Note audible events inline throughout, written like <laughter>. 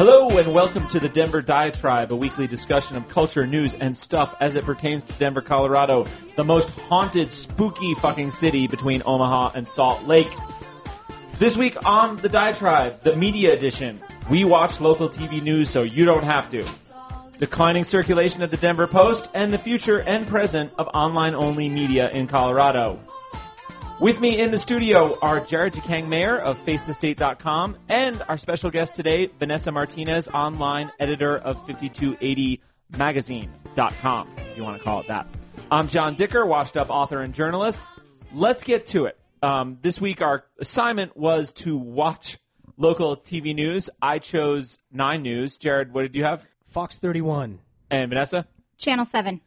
Hello and welcome to the Denver Diatribe, a weekly discussion of culture, news, and stuff as it pertains to Denver, Colorado, the most haunted, spooky fucking city between Omaha and Salt Lake. This week on the Diatribe, the media edition, we watch local TV news so you don't have to. Declining circulation of the Denver Post and the future and present of online only media in Colorado. With me in the studio are Jared Jacang Maher of FaceTheState.com and our special guest today, Vanessa Martinez, online editor of 5280magazine.com, if you want to call it that. I'm John Dicker, washed up author and journalist. Let's get to it. Um, this week, our assignment was to watch local TV news. I chose Nine News. Jared, what did you have? Fox 31. And Vanessa? Channel 7.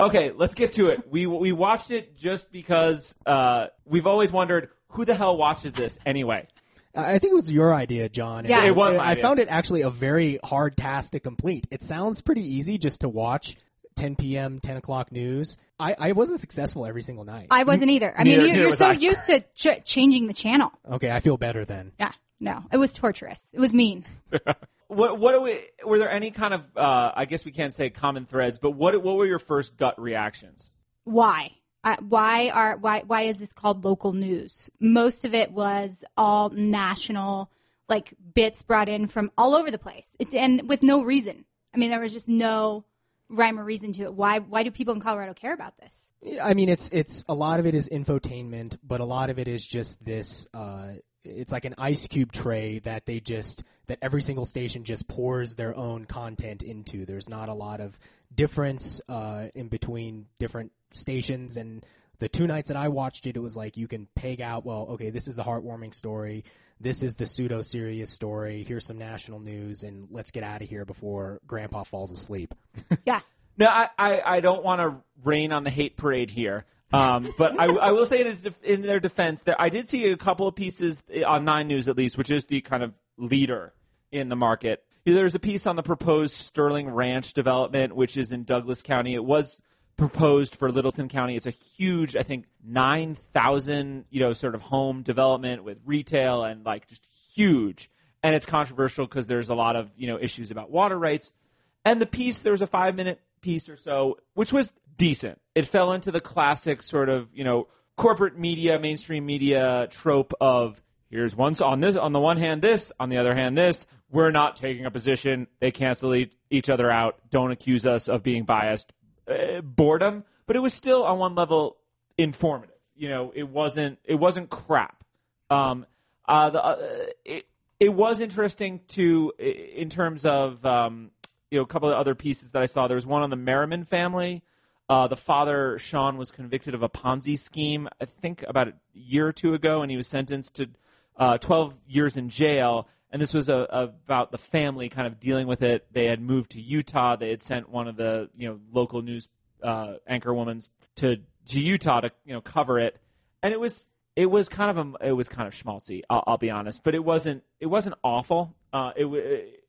Okay, let's get to it. We we watched it just because uh, we've always wondered who the hell watches this anyway. I think it was your idea, John. Yeah. It was my I idea. found it actually a very hard task to complete. It sounds pretty easy just to watch 10 p.m., 10 o'clock news. I, I wasn't successful every single night. I wasn't either. I mean, Neither- you, you're so I. used to ch- changing the channel. okay, I feel better then. Yeah, no, it was torturous. It was mean. <laughs> What what do we? Were there any kind of? Uh, I guess we can't say common threads, but what what were your first gut reactions? Why? Uh, why are why why is this called local news? Most of it was all national, like bits brought in from all over the place, it, and with no reason. I mean, there was just no rhyme or reason to it. Why why do people in Colorado care about this? I mean, it's it's a lot of it is infotainment, but a lot of it is just this. Uh, it's like an ice cube tray that they just that every single station just pours their own content into. There's not a lot of difference uh, in between different stations. And the two nights that I watched it, it was like you can peg out. Well, okay, this is the heartwarming story. This is the pseudo serious story. Here's some national news, and let's get out of here before Grandpa falls asleep. <laughs> Yeah, No, I I, I don't want to rain on the hate parade here. Um, but I, I will say in, his in their defense that I did see a couple of pieces on Nine News at least, which is the kind of leader in the market. There's a piece on the proposed Sterling Ranch development, which is in Douglas County. It was proposed for Littleton County. It's a huge, I think, nine thousand, you know, sort of home development with retail and like just huge. And it's controversial because there's a lot of you know issues about water rights. And the piece, there was a five minute piece or so, which was decent. It fell into the classic sort of, you know, corporate media, mainstream media trope of here's one on this on the one hand this, on the other hand this. We're not taking a position. They cancel each other out. Don't accuse us of being biased. Uh, boredom, but it was still on one level informative. You know, it wasn't it wasn't crap. Um, uh, the, uh, it it was interesting to in terms of um, you know a couple of other pieces that I saw. There was one on the Merriman family. Uh, the father Sean was convicted of a Ponzi scheme. I think about a year or two ago, and he was sentenced to uh, 12 years in jail. And this was a, about the family kind of dealing with it. They had moved to Utah. They had sent one of the you know local news uh, anchor women to, to Utah to you know cover it, and it was it was kind of a, it was kind of schmaltzy. I'll, I'll be honest, but it wasn't it wasn't awful. Uh, it, wa-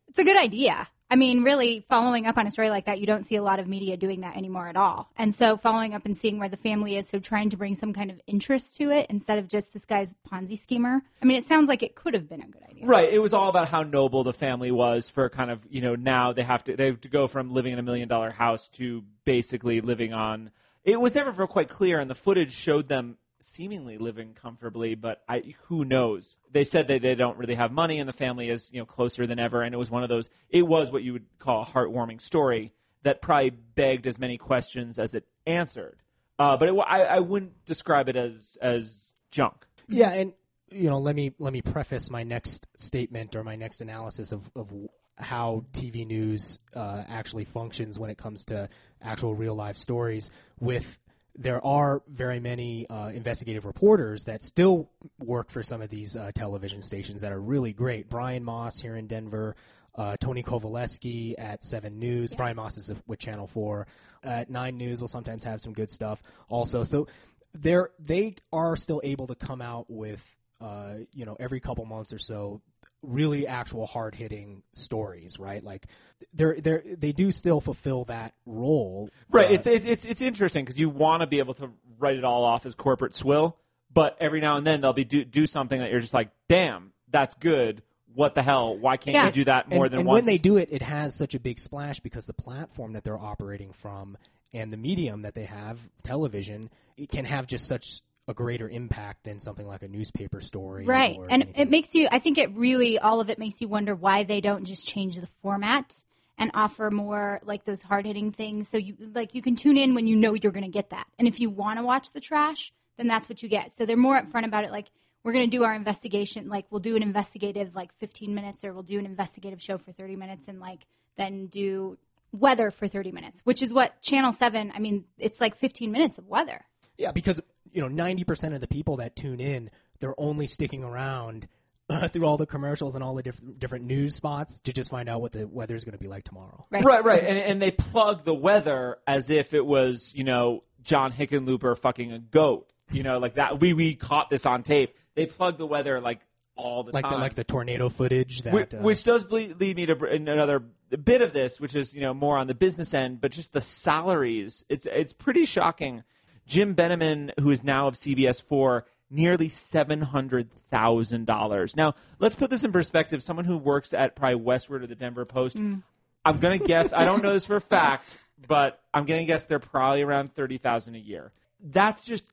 it's a good idea. I mean, really, following up on a story like that, you don't see a lot of media doing that anymore at all. And so, following up and seeing where the family is, so trying to bring some kind of interest to it instead of just this guy's Ponzi schemer. I mean, it sounds like it could have been a good idea. Right. It was all about how noble the family was for kind of, you know, now they have to they have to go from living in a million dollar house to basically living on it was never quite clear and the footage showed them seemingly living comfortably, but I who knows. They said that they don't really have money and the family is, you know, closer than ever and it was one of those it was what you would call a heartwarming story that probably begged as many questions as it answered. Uh, but it, I, I wouldn't describe it as as junk. Yeah, and you know, let me let me preface my next statement or my next analysis of, of how TV news uh, actually functions when it comes to actual real life stories. With there are very many uh, investigative reporters that still work for some of these uh, television stations that are really great. Brian Maass here in Denver. Uh, Tony Kovaleski at Seven News. Brian Maass is with Channel Four. At Nine News will sometimes have some good stuff also. So they're they are still able to come out with uh, you know every couple months or so really actual hard hitting stories, right? Like they're they they do still fulfill that role, Right. It's it's it's, it's interesting because you want to be able to write it all off as corporate swill, but every now and then they'll be do do something that you're just like, damn, that's good. what the hell? Why can't Yeah. you do that more and, than and once? when they do it, it has such a big splash because the platform that they're operating from and the medium that they have, television, it can have just such a greater impact than something like a newspaper story. Right. or And anything. it makes you, I think it really, all of it makes you wonder why they don't just change the format and offer more like those hard hitting things. So you, like, you can tune in when you know you're going to get that. And if you want to watch the trash, then that's what you get. So they're more upfront about it. Like, we're going to do our investigation. Like, we'll do an investigative, like 15 minutes, or we'll do an investigative show for 30 minutes and, like, then do weather for 30 minutes, which is what Channel 7, I mean, it's like 15 minutes of weather. Yeah, because you know, ninety percent of the people that tune in, they're only sticking around uh, <laughs> through all the commercials and all the different different news spots to just find out what the weather is going to be like tomorrow. Right. Right, right, and and they plug the weather as if it was you know John Hickenlooper fucking a goat, you know, like that. We we caught this on tape. They plug the weather like all the Like the time, like the tornado footage that which, uh, which does ble- lead me to br- another bit of this, which is you know more on the business end, but just the salaries. It's it's pretty shocking. Jim Benemann, who is now of CBS four, nearly seven hundred thousand dollars. Now let's put this in perspective. Someone who works at probably Westword or the Denver Post, I'm gonna guess. I don't know this for a <laughs> fact, but I'm gonna guess they're probably around thirty thousand a year. That's just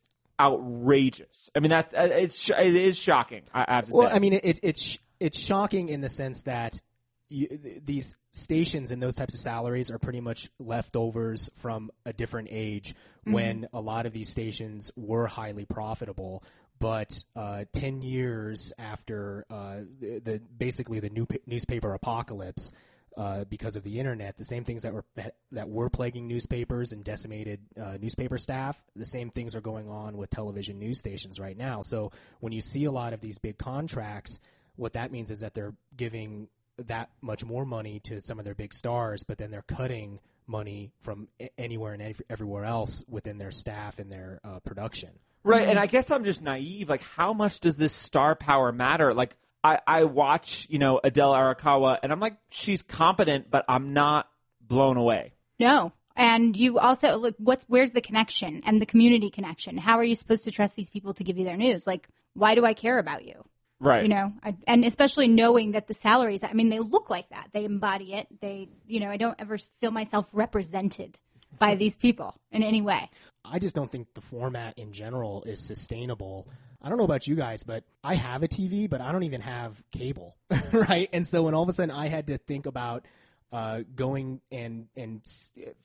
outrageous. I mean, that's uh, it's it is shocking. I I have to Well, say. I mean, it, it's it's shocking in the sense that you, th- these stations and those types of salaries are pretty much leftovers from a different age when a lot of these stations were highly profitable. But uh, ten years after uh, the, the basically the new newspaper apocalypse, uh, because of the internet. The same things that were that, that were plaguing newspapers and decimated uh, newspaper staff. The same things are going on with television news stations right now. So when you see a lot of these big contracts, what that means is that they're giving that much more money to some of their big stars, but then they're cutting money from anywhere and everywhere else within their staff and their uh, production. Right, and I guess I'm just naive. Like, how much does this star power matter? Like, I, I watch, you know, Adele Arakawa, and I'm like, she's competent, but I'm not blown away. No. And you also look what's where's the connection and the community connection? How are you supposed to trust these people to give you their news? Like, why do I care about you? Right. You know, I, and especially knowing that the salaries, I mean, they look like that. They embody it. They, you know, I don't ever feel myself represented by <laughs> these people in any way. I just don't think the format in general is sustainable. I don't know about you guys, but I have a TV, but I don't even have cable, <laughs> right? And so when all of a sudden I had to think about uh, going and and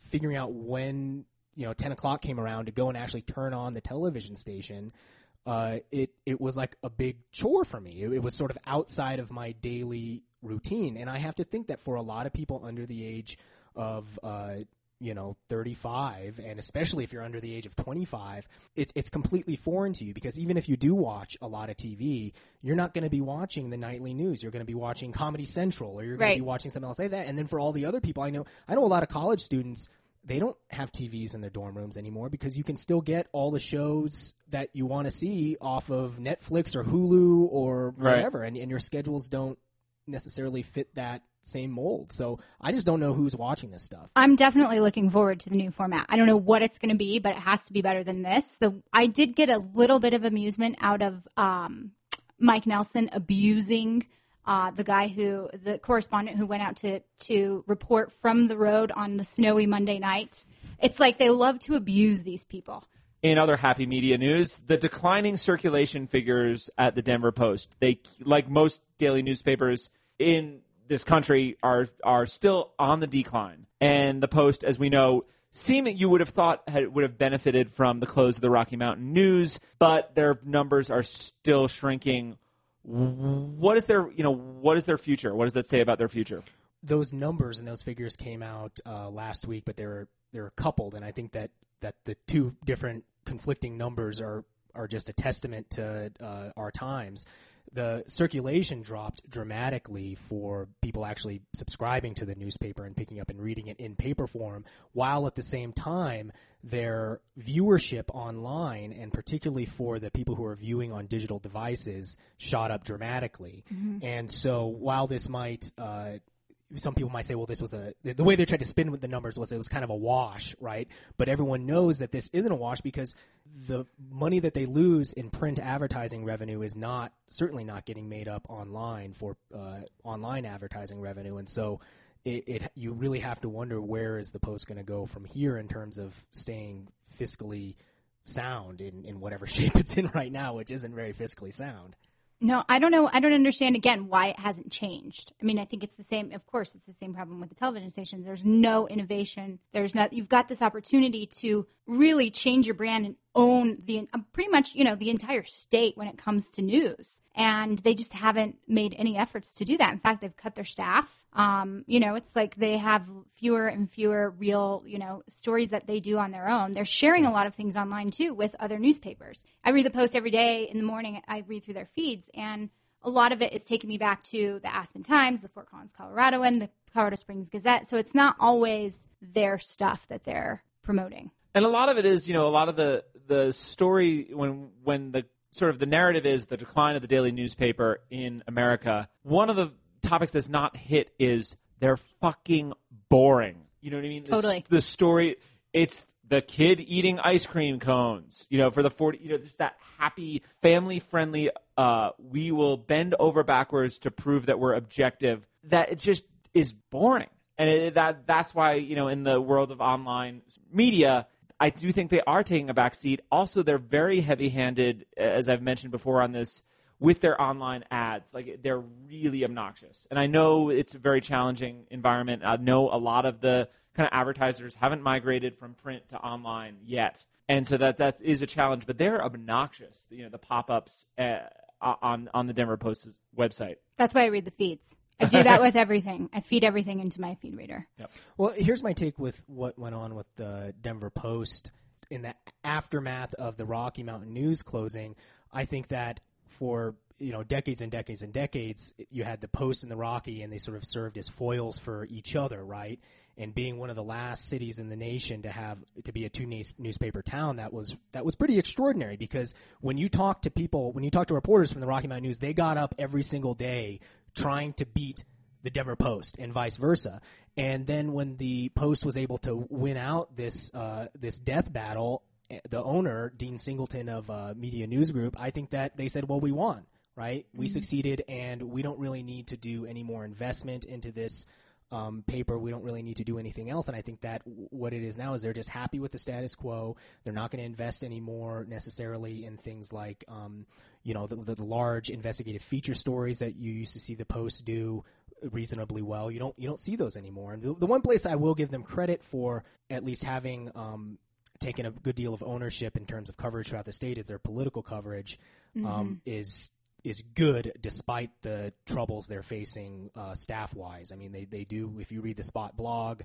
figuring out when you know ten o'clock came around to go and actually turn on the television station, uh, it it was like a big chore for me. It, it was sort of outside of my daily routine, and I have to think that for a lot of people under the age of uh, you know 35 and especially if you're under the age of 25 it's it's completely foreign to you because even if you do watch a lot of TV you're not going to be watching the nightly news you're going to be watching Comedy Central or you're going Right. to be watching something else like that and then for all the other people I know I know a lot of college students they don't have TVs in their dorm rooms anymore because you can still get all the shows that you want to see off of Netflix or Hulu or Right. whatever and, and your schedules don't necessarily fit that same mold so I just don't know who's watching this stuff I'm definitely looking forward to the new format. I don't know what it's going to be, but it has to be better than this. The I did get a little bit of amusement out of um, Mike Nelson abusing uh, the guy who, the correspondent who went out to to report from the road on the snowy Monday night. It's like they love to abuse these people. In other happy media news, the declining circulation figures at the Denver Post. They, like most daily newspapers in this country, are are still on the decline. And the Post, as we know, seem that you would have thought had, would have benefited from the close of the Rocky Mountain News, but their numbers are still shrinking. What is their, you know, what is their future? What does that say about their future? those numbers and those figures came out uh, last week, but they're they're coupled, and I think that that the two different conflicting numbers are are just a testament to uh, our times. The circulation dropped dramatically for people actually subscribing to the newspaper and picking up and reading it in paper form, while at the same time their viewership online, and particularly for the people who are viewing on digital devices, shot up dramatically. And so, while this might uh, some people might say, well, this was a the, way they tried to spin with the numbers was it was kind of a wash, right? But everyone knows that this isn't a wash because the money that they lose in print advertising revenue is not certainly not getting made up online for uh, online advertising revenue, and so. It, it you really have to wonder where is the post going to go from here in terms of staying fiscally sound in, in whatever <laughs> shape it's in right now, which isn't very fiscally sound. No, I don't know. I don't understand again why it hasn't changed. I mean, I think it's the same. Of course, it's the same problem with the television stations. There's no innovation. There's not. You've got this opportunity to really change your brand and own the uh, pretty much you know the entire state when it comes to news, and they just haven't made any efforts to do that. In fact, they've cut their staff. Um, you know, it's like they have fewer and fewer real, you know, stories that they do on their own. They're sharing a lot of things online too with other newspapers. I read the Post every day in the morning. I read through their feeds, and a lot of it is taking me back to the Aspen Times, the Fort Collins Coloradoan, the Colorado Springs Gazette. So it's not always their stuff that they're promoting. And a lot of it is, you know, a lot of the the story when when the sort of the narrative is the decline of the daily newspaper in America. One of the topics that's not hit is they're fucking boring. You know what I mean? The, Totally. The story, it's the kid eating ice cream cones. You know, for the forty, you know, just that happy, family friendly. Uh, we will bend over backwards to prove that we're objective. That it just is boring, and it, that that's why you know in the world of online media. I do think they are taking a back seat. Also, they're very heavy-handed, as I've mentioned before on this, with their online ads. Like they're really obnoxious. And I know it's a very challenging environment. I know a lot of the kind of advertisers haven't migrated from print to online yet. And so that that is a challenge, but they're obnoxious. You know, the pop-ups uh, on on the Denver Post website. That's why I read the feeds. I do that with everything. I feed everything into my feed reader. Yep. Well, here's my take with what went on with the Denver Post in the aftermath of the Rocky Mountain News closing. I think that for you know decades and decades and decades, you had the Post and the Rocky, and they sort of served as foils for each other, right? And being one of the last cities in the nation to have to be a two news- newspaper town, that was that was pretty extraordinary. Because when you talk to people, when you talk to reporters from the Rocky Mountain News, they got up every single day trying to beat the Denver Post and vice versa. And then when the Post was able to win out this uh, this death battle, the owner Dean Singleton of uh, Media News Group, I think that they said, "Well, we won, right? We succeeded, and we don't really need to do any more investment into this." Um, paper, we don't really need to do anything else, and I think that w- what it is now is they're just happy with the status quo. They're not going to invest anymore necessarily in things like, um, you know, the, the, the large investigative feature stories that you used to see the Post do reasonably well. You don't you don't see those anymore. And the, the one place I will give them credit for at least having um, taken a good deal of ownership in terms of coverage throughout the state is their political coverage um, is is good despite the troubles they're facing uh, staff wise. I mean, they they do. If you read the Spot blog.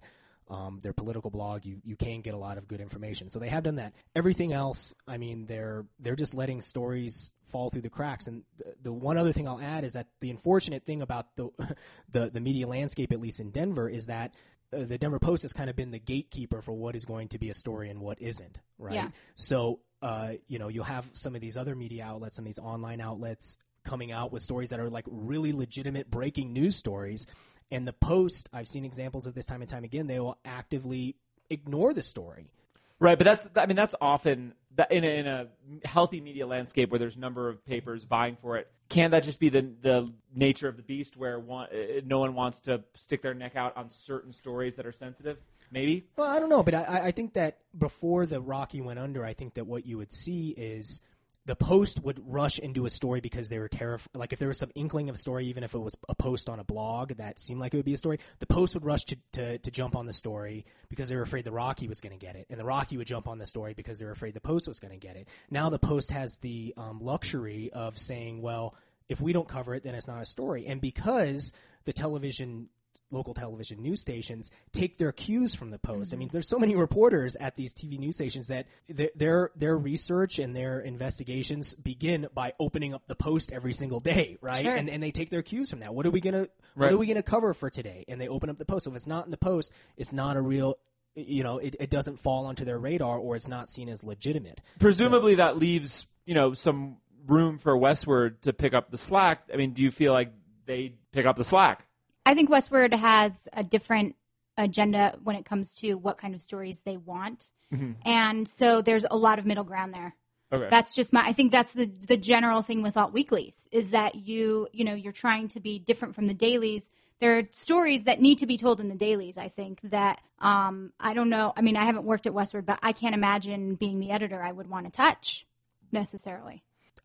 Um, their political blog, you, you can get a lot of good information. So they have done that. Everything else, I mean, they're they're just letting stories fall through the cracks. And the, the one other thing I'll add is that the unfortunate thing about the <laughs> the, the media landscape, at least in Denver, is that uh, the Denver Post has kind of been the gatekeeper for what is going to be a story and what isn't. Right. Yeah. So uh, you know, you'll have some of these other media outlets, some of these online outlets coming out with stories that are like really legitimate breaking news stories. And the Post, I've seen examples of this time and time again. They will actively ignore the story. Right, but that's I mean that's often that in a, in a healthy media landscape where there's a number of papers vying for it. Can that just be the the nature of the beast where one, uh, no one wants to stick their neck out on certain stories that are sensitive? Maybe. Well, I don't know, but I, I think that before the Rocky went under, I think that what you would see is the Post would rush into a story because they were terrified. Like if there was some inkling of a story, even if it was a post on a blog that seemed like it would be a story, the Post would rush to, to, to jump on the story because they were afraid the Rocky was going to get it, and the Rocky would jump on the story because they were afraid the Post was going to get it. Now the Post has the um, luxury of saying, well, if we don't cover it, then it's not a story, and because the television local television news stations take their cues from the post. I mean, mm-hmm. there's so many reporters at these TV news stations that th- their their research and their investigations begin by opening up the post every single day, right? Sure. And and they take their cues from that. What are we gonna what are we gonna cover for today? And they open up the post. So if it's not in the post, it's not a real you know, it, it doesn't fall onto their radar or it's not seen as legitimate. Presumably that leaves you know some room for Westword to pick up the slack. I mean, do you feel like they pick up the slack? I think Westword has a different agenda when it comes to what kind of stories they want. And so there's a lot of middle ground there. Okay. That's just my I think that's the the general thing with alt weeklies is that you, you know, you're trying to be different from the dailies. There are stories that need to be told in the dailies, I think that um I don't know, I mean I haven't worked at Westword, but I can't imagine being the editor I would want to touch necessarily.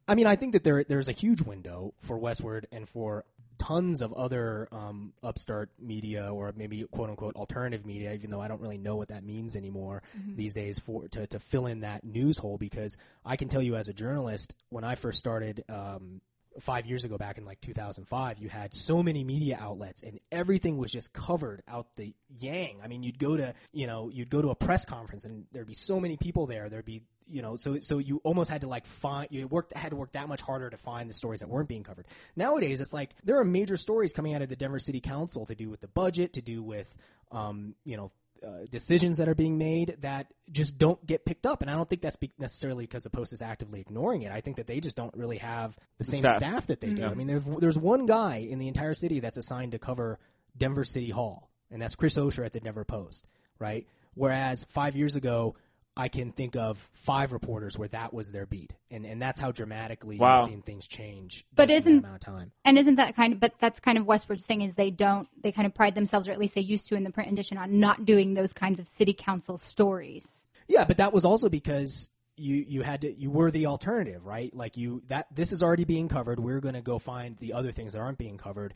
I mean, I think that there there's a huge window for Westword and for tons of other um, upstart media or maybe quote unquote alternative media, even though I don't really know what that means anymore these days for to, to fill in that news hole because I can tell you as a journalist when I first started um, five years ago back in like 2005 you had so many media outlets and everything was just covered out the yang. I mean you'd go to you know you'd go to a press conference and there'd be so many people there. There'd be you know so so you almost had to like find you worked had to work that much harder to find the stories that weren't being covered nowadays it's like there are major stories coming out of the denver city council to do with the budget to do with um you know uh, decisions that are being made that just don't get picked up, and I don't think that's be- necessarily because the Post is actively ignoring it. I think that they just don't really have the same staff. staff, that they do. I mean, there's there's one guy in the entire city that's assigned to cover Denver City Hall, and that's Chris Osher at the Denver Post, right? Whereas five years ago, I can think of five reporters where that was their beat, and and that's how dramatically Wow. you've seen things change. But just in that isn't- amount of time? And isn't that kind of, but that's kind of Westword's thing is they don't, they kind of pride themselves, or at least they used to in the print edition, on not doing those kinds of city council stories. Yeah, but that was also because you you had to you were the alternative, right? Like you that this is already being covered. We're going to go find the other things that aren't being covered.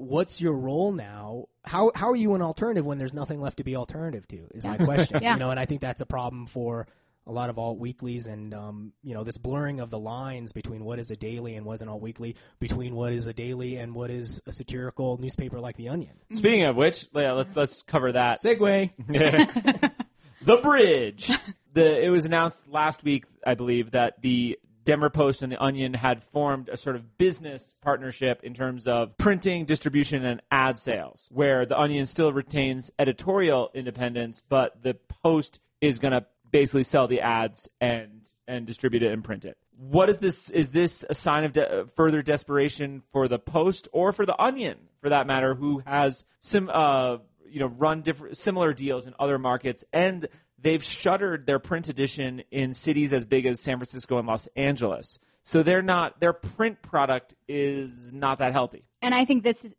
What's your role now? How how are you an alternative when there's nothing left to be alternative to? Is my question. <laughs> Yeah. You know, and I think that's a problem for a lot of alt weeklies and um, you know this blurring of the lines between what is a daily and what is an alt weekly, between what is a daily and what is a satirical newspaper like the Onion. Speaking of which, yeah, let's let's cover that. Segue. <laughs> <laughs> the bridge. The it was announced last week, I believe, that the Denver Post and the Onion had formed a sort of business partnership in terms of printing, distribution, and ad sales, where the Onion still retains editorial independence, but the Post is going to basically sell the ads and and distribute it and print it. What is this? Is this a sign of de- further desperation for the Post or for the Onion, for that matter, who has sim, uh, you know, run different similar deals in other markets, and they've shuttered their print edition in cities as big as San Francisco and Los Angeles. So they're not their print product is not that healthy. And I think this is,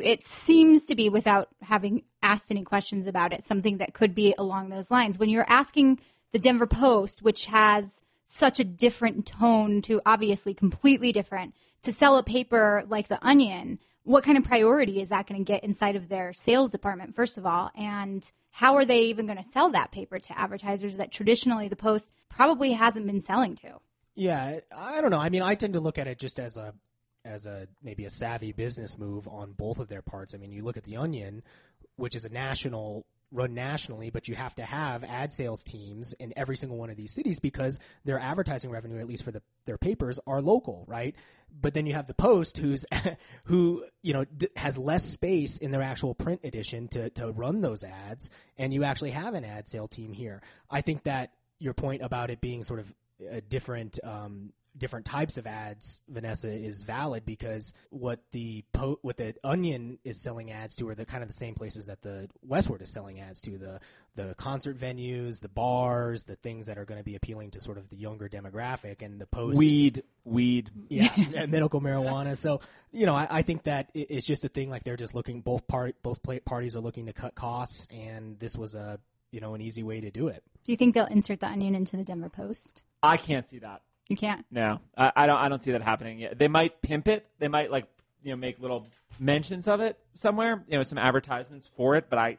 it seems to be without having asked any questions about it, something that could be along those lines. When you're asking the Denver Post, which has such a different tone to obviously completely different, to sell a paper like The Onion, what kind of priority is that going to get inside of their sales department, first of all? And how are they even going to sell that paper to advertisers that traditionally the Post probably hasn't been selling to? Yeah, I don't know. I mean, I tend to look at it just as a as a maybe a savvy business move on both of their parts. I mean, you look at the Onion, which is a national run nationally, but you have to have ad sales teams in every single one of these cities because their advertising revenue, at least for the, their papers, are local, right? But then you have the Post, who's <laughs> who you know d- has less space in their actual print edition to to run those ads, and you actually have an ad sale team here. I think that your point about it being sort of a different um, different types of ads, Vanessa, is valid because what the po- what the Onion is selling ads to are the kind of the same places that the Westword is selling ads to the the concert venues, the bars, the things that are going to be appealing to sort of the younger demographic, and the Post Weed, weed. yeah, <laughs> and medical marijuana. So you know, I, I think that it- it's just a thing like they're just looking both part both pla parties are looking to cut costs, and this was a you know an easy way to do it. Do you think they'll insert the Onion into the Denver Post? I can't see that. You can't. No, I, I don't. I don't see that happening yet. They might pimp it. They might like you know make little mentions of it somewhere. You know, some advertisements for it. But I,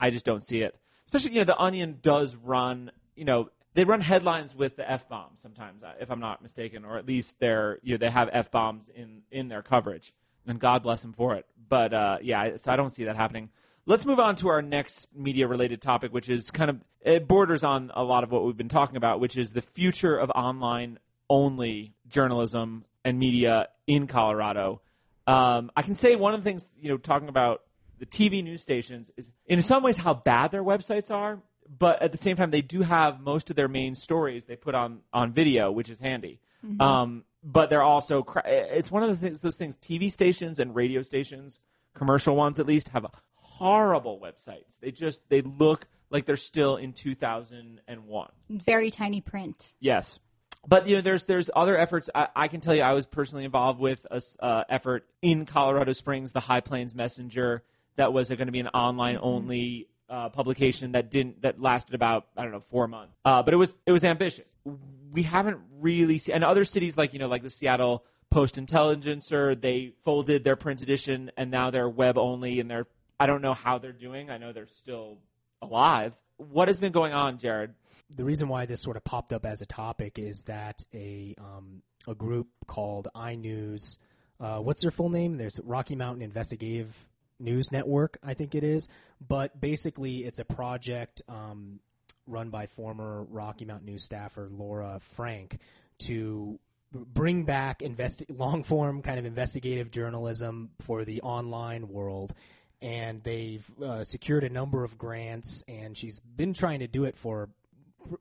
I just don't see it. Especially you know, the Onion does run. You know, they run headlines with the f bombs sometimes, uh, if I'm not mistaken, or at least they're you know they have f bombs in in their coverage, and God bless them for it. But uh, yeah, so I don't see that happening. Let's move on to our next media related topic, which is kind of it borders on a lot of what we've been talking about, which is the future of online only journalism and media in Colorado. Um, I can say one of the things, you know, talking about the TV news stations is in some ways how bad their websites are, but at the same time they do have most of their main stories they put on on video, which is handy. Um, but they're also cra- it's one of the things those things TV stations and radio stations commercial ones at least, have horrible websites. They just they look like they're still in 2001. Very tiny print. Yes, but you know, there's there's other efforts. I, I can tell you, I was personally involved with a uh, effort in Colorado Springs, the High Plains Messenger, that was going to be an online only uh, publication that didn't that lasted about I don't know four months. Uh, but it was it was ambitious. We haven't really seen, and other cities like you know like the Seattle Post Intelligencer, they folded their print edition and now they're web only, and they're I don't know how they're doing. I know they're still alive. What has been going on, Jared? The reason why this sort of popped up as a topic is that a um, a group called iNews, uh, what's their full name? There's Rocky Mountain Investigative News Network, I think it is. But basically, it's a project um, run by former Rocky Mountain News staffer Laura Frank to bring back investi- long form kind of investigative journalism for the online world and they've uh, secured a number of grants and she's been trying to do it for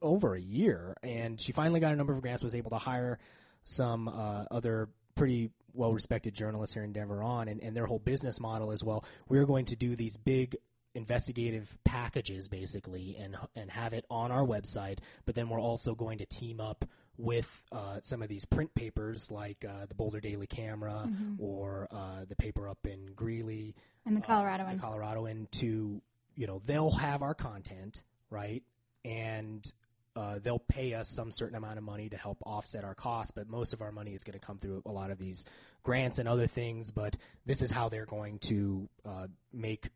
over a year, and she finally got a number of grants. Was able to hire some uh, other pretty well respected journalists here in Denver on, and, and their whole business model as well. We're going to do these big investigative packages basically and and have it on our website but then we're also going to team up with uh, some of these print papers like uh, the Boulder Daily Camera mm-hmm. or uh, the paper up in Greeley and the Colorado uh, the Coloradoan to you know they'll have our content right and uh, they'll pay us some certain amount of money to help offset our costs, but most of our money is going to come through a lot of these grants and other things. But this is how they're going to uh, make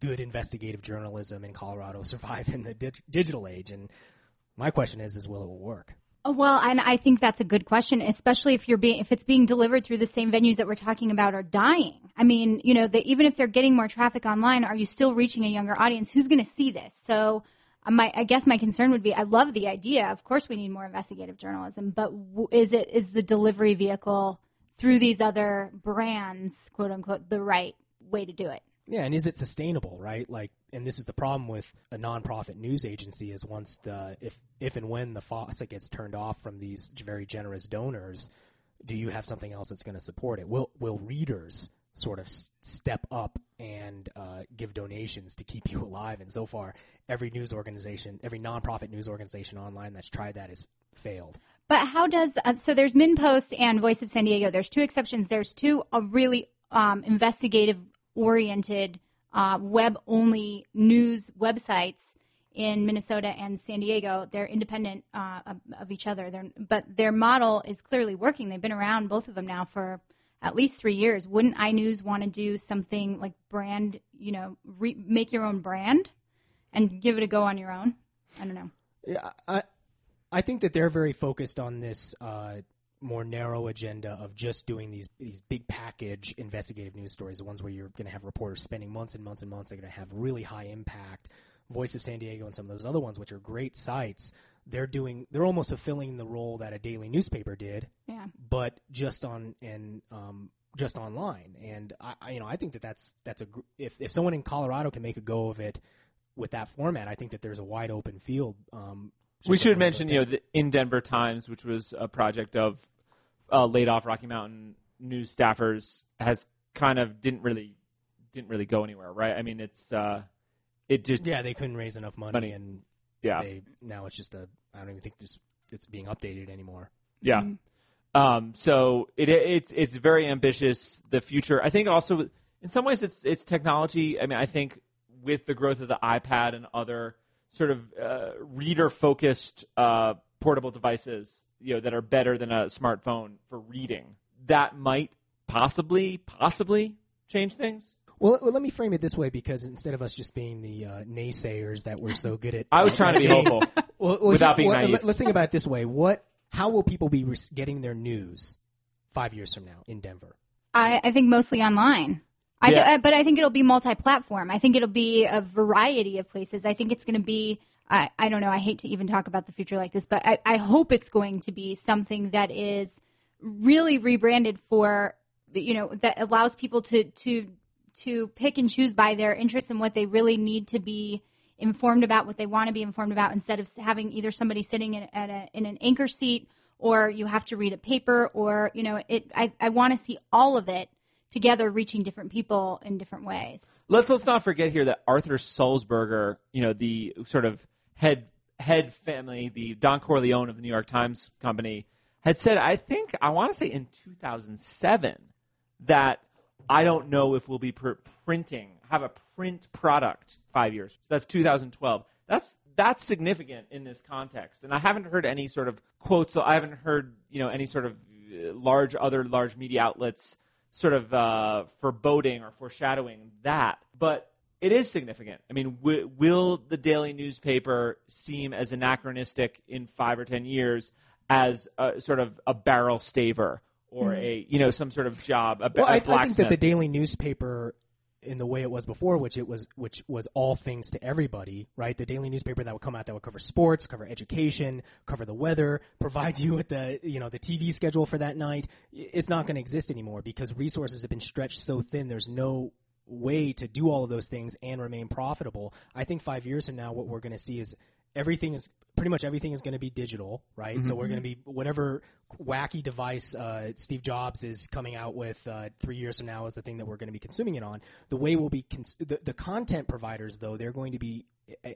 good investigative journalism in Colorado <laughs> survive in the dig- digital age. And my question is, is will it work? Oh, well, and I think that's a good question, especially if you're being if it's being delivered through the same venues that we're talking about are dying. I mean, you know, the, even if they're getting more traffic online, are you still reaching a younger audience? Who's going to see this? So Uh, my I guess my concern would be I love the idea. Of course, we need more investigative journalism, but w- is it is the delivery vehicle through these other brands, quote unquote, the right way to do it? Yeah, and is it sustainable, right? Like, and this is the problem with a nonprofit news agency is once the if if and when the faucet gets turned off from these very generous donors, do you have something else that's going to support it? Will will readers sort of s- step up and uh, give donations to keep <laughs> you alive. And so far, every news organization, every nonprofit news organization online that's tried that has failed. But how does uh, so? There's MinnPost and Voice of San Diego. There's two exceptions. There's two uh, really um, investigative oriented uh, web only news websites in Minnesota and San Diego. They're independent uh, of, of, each other. They're, but their model is clearly working. They've been around both of them now for at least three years. Wouldn't iNews want to do something like brand, you know, re- make your own brand and give it a go on your own? I don't know. Yeah, I, I think that they're very focused on this uh, more narrow agenda of just doing these these big package investigative news stories, the ones where you're going to have reporters spending months and months and months. They're going to have really high impact. Voice of San Diego and some of those other ones, which are great sites, they're doing they're almost fulfilling the role that a daily newspaper did. Yeah. But just on and um, just online, and I, I, you know I think that that's that's a if if someone in Colorado can make a go of it with that format, I think that there's a wide open field. Um, we should mention, you know, the In Denver Times, which was a project of uh, laid off Rocky Mountain news staffers, has kind of didn't really didn't really go anywhere, right? I mean, it's uh, it just yeah, they couldn't raise enough money, money. and yeah, they now it's just a I don't even think this it's being updated anymore. Yeah. Mm-hmm. Um, so it, it's it's very ambitious. The future, I think, also in some ways, it's it's technology. I mean, I think with the growth of the iPad and other sort of uh, reader focused uh, portable devices, you know, that are better than a smartphone for reading, that might possibly possibly change things. Well, well, let me frame it this way because instead of us just being the uh, naysayers that we're so good at, <laughs> I was trying to be <laughs> hopeful well, well, without being well, naive. Let's think about it this way: what, how will people be getting their news five years from now in Denver? I, I think mostly online. I yeah. th- but I think it'll be multi-platform. I think it'll be a variety of places. I think it's going to be. I, I don't know. I hate to even talk about the future like this, but I, I hope it's going to be something that is really rebranded for you know that allows people to to to pick and choose by their interests and what they really need to be informed about, what they want to be informed about, instead of having either somebody sitting in, at a, in an anchor seat or you have to read a paper or, you know, it, I, I want to see all of it together reaching different people in different ways. Let's let's not forget here that Arthur Sulzberger, you know, the sort of head head family, the Don Corleone of the New York Times company, had said, I think I want to say in 2007 that I don't know if we'll be pr- printing have a print product five years. That's 2012. That's that's significant in this context, and I haven't heard any sort of quotes. So I haven't heard you know any sort of uh, large other large media outlets sort of uh, foreboding or foreshadowing that, but it is significant. I mean, w- will the daily newspaper seem as anachronistic in five or ten years as a, sort of a barrel staver or hmm. a you know some sort of job? A, Well, a I, I think that the daily newspaper, in the way it was before, which it was, which was all things to everybody, right? The daily newspaper that would come out that would cover sports, cover education, cover the weather, provides you with the, you know, the TV schedule for that night. It's not going to exist anymore because resources have been stretched so thin. There's no way to do all of those things and remain profitable. I think five years from now, what we're going to see is everything is pretty much everything is going to be digital, right? So we're going to be whatever wacky device uh, Steve Jobs is coming out with uh, three years from now is the thing that we're going to be consuming it on. The way we'll be cons- the, the content providers though they're going to be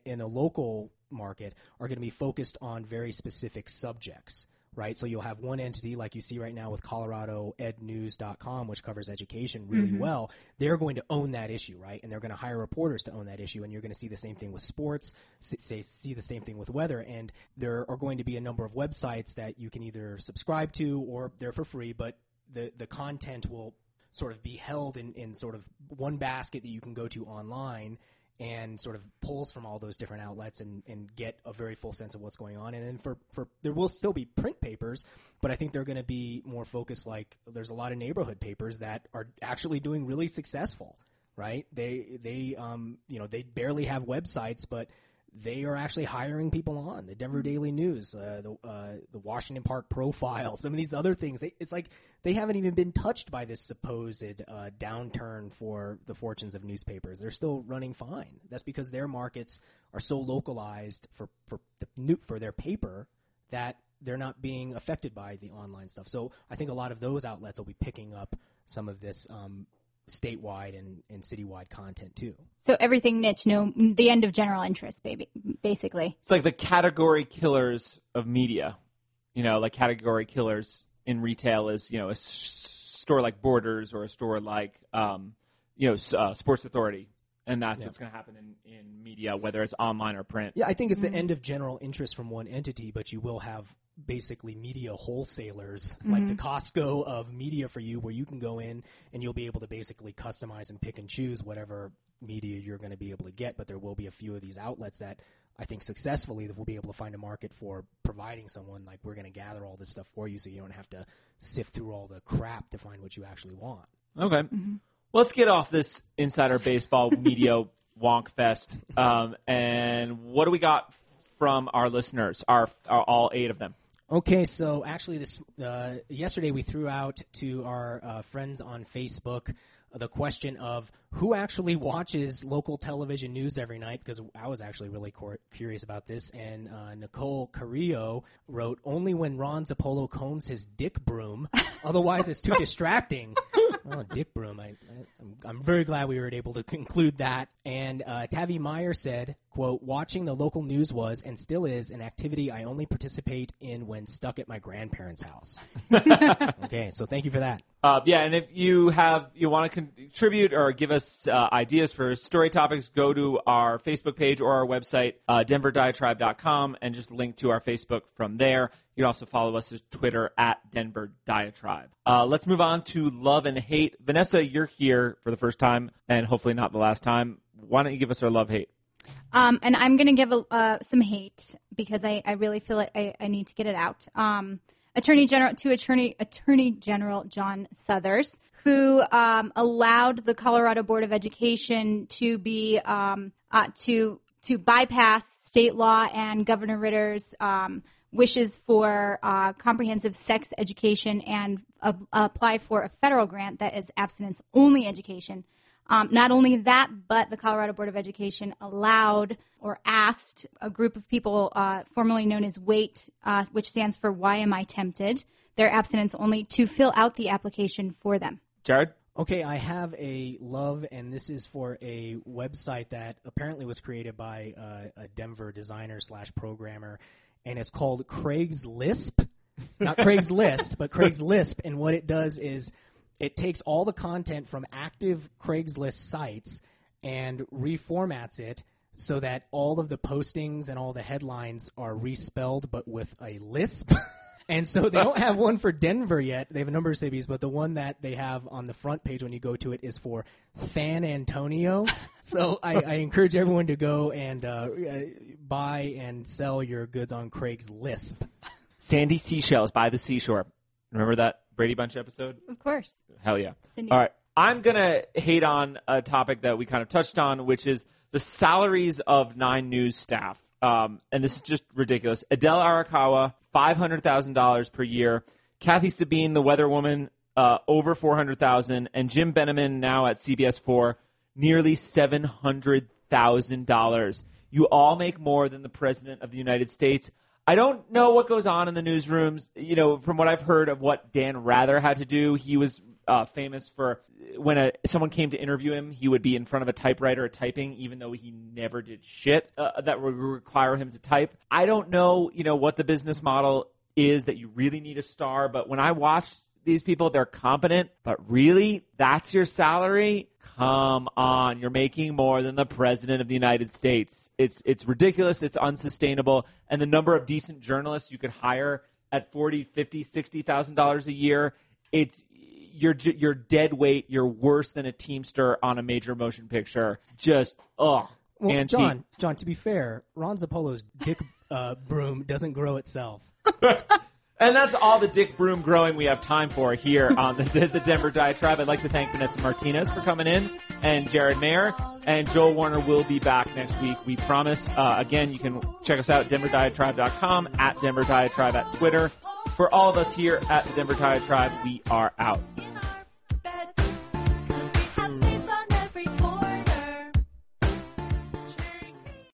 in a local market are going to be focused on very specific subjects. Right, so you'll have one entity like you see right now with ColoradoEdNews.com, which covers education really mm-hmm. well. They're going to own that issue, right? And they're going to hire reporters to own that issue. And you're going to see the same thing with sports, say, see the same thing with weather. And there are going to be a number of websites that you can either subscribe to or they're for free, but the, the content will sort of be held in, in sort of one basket that you can go to online and sort of pulls from all those different outlets and, and get a very full sense of what's going on. And then for, for there will still be print papers, but I think they're going to be more focused. Like there's a lot of neighborhood papers that are actually doing really successful, right? They they um you know they barely have websites, but they are actually hiring people on the Denver Daily News, uh, the uh, the Washington Park Profile, some of these other things. They, it's like they haven't even been touched by this supposed uh, downturn for the fortunes of newspapers. They're still running fine. That's because their markets are so localized for for the for their paper that they're not being affected by the online stuff. So I think a lot of those outlets will be picking up some of this um, statewide and, and citywide content too. So everything niche, no, the end of general interest, baby, basically. It's like the category killers of media. You know, like category killers in retail is you know a s- store like Borders or a store like um, you know s- uh, Sports Authority, and that's what's going to happen in, in media, whether it's online or print. Yeah, I think it's the mm-hmm. end of general interest from one entity, but you will have basically media wholesalers like the mm-hmm. Costco of media for you, where you can go in and you'll be able to basically customize and pick and choose whatever media you're going to be able to get. But there will be a few of these outlets that I think successfully that will be able to find a market for providing someone like we're going to gather all this stuff for you, so you don't have to sift through all the crap to find what you actually want. Okay. Mm-hmm. Let's get off this insider baseball media <laughs> wonk fest. Um, and what do we got from our listeners? Our, our all eight of them. Okay, so actually, this uh, yesterday we threw out to our uh, friends on Facebook the question of who actually watches local television news every night because I was actually really cor- curious about this. And uh, Nicole Carrillo wrote, "Only when Ron Zappolo combs his dick broom, <laughs> otherwise it's too distracting." oh, dick broom! I, I, I'm, I'm very glad we were able to conclude that. And uh, Tavi Meyer said, "quote Watching the local news was and still is an activity I only participate in when stuck at my grandparents' house." <laughs> okay, so thank you for that. Uh, yeah, and if you have you want to contribute or give us uh, ideas for story topics, go to our Facebook page or our website, uh, denverdiatribe.com, and just link to our Facebook from there. You can also follow us at Twitter at Denver Diatribe. Uh, let's move on to love and hate. Vanessa, you're here for the first time, and hopefully not the last time. Why don't you give us our love hate? Um, and I'm going to give a, uh, some hate because I, I really feel like I, I need to get it out. Um, Attorney General to Attorney Attorney General John Suthers, who um, allowed the Colorado Board of Education to be um, uh, to to bypass state law and Governor Ritter's um, wishes for uh, comprehensive sex education and uh, apply for a federal grant that is abstinence only education. Um, not only that, but the Colorado Board of Education allowed or asked a group of people, uh, formerly known as WAIT, uh, which stands for Why Am I Tempted, their abstinence only, to fill out the application for them. Jared? Okay, I have a love, and this is for a website that apparently was created by uh, a Denver designer slash programmer, and it's called Craig's Lisp. Not Craig's List, <laughs> but Craig's Lisp. And what it does is it takes all the content from active Craigslist sites and reformats it so that all of the postings and all the headlines are respelled, but with a lisp. <laughs> And so they don't have one for Denver yet. They have a number of cities, but the one that they have on the front page when you go to it is for San Antonio. <laughs> so I, I encourage everyone to go and uh, uh, buy and sell your goods on Craig's Lisp. Sandy seashells by the seashore. Remember that Brady Bunch episode? Of course. Hell yeah. Cindy. All right. I'm going to hate on a topic that we kind of touched on, which is the salaries of Nine News staff. Um, and this is just ridiculous. Adele Arakawa, $500,000 per year. Kathy Sabine, the weather woman, uh, over 400000 And Jim Benemann, now at CBS 4, nearly $700,000. You all make more than the President of the United States. I don't know what goes on in the newsrooms. You know, from what I've heard of what Dan Rather had to do, he was uh, famous for when a, someone came to interview him, he would be in front of a typewriter typing, even though he never did shit uh, that would require him to type. I don't know, you know, what the business model is that you really need a star, but when I watch these people, they're competent, but really, that's your salary? Come on, you're making more than the president of the United States. It's it's ridiculous, it's unsustainable, and the number of decent journalists you could hire at 40, 50, 60,000 dollars a year, it's you're you're dead weight. You're worse than a Teamster on a major motion picture. Just ugh. Well, antique. John, John, to be fair, Ron Zappolo's dick uh, broom doesn't grow itself. <laughs> And that's all the Dick Broom growing we have time for here on the, the Denver Diatribe. I'd like to thank Vanessa Martinez for coming in and Jared Maher. And Joel Warner will be back next week, we promise. Uh, again, you can check us out at denverdiatribe.com, at Denver Diatribe at Twitter. For all of us here at the Denver Diatribe, we are out.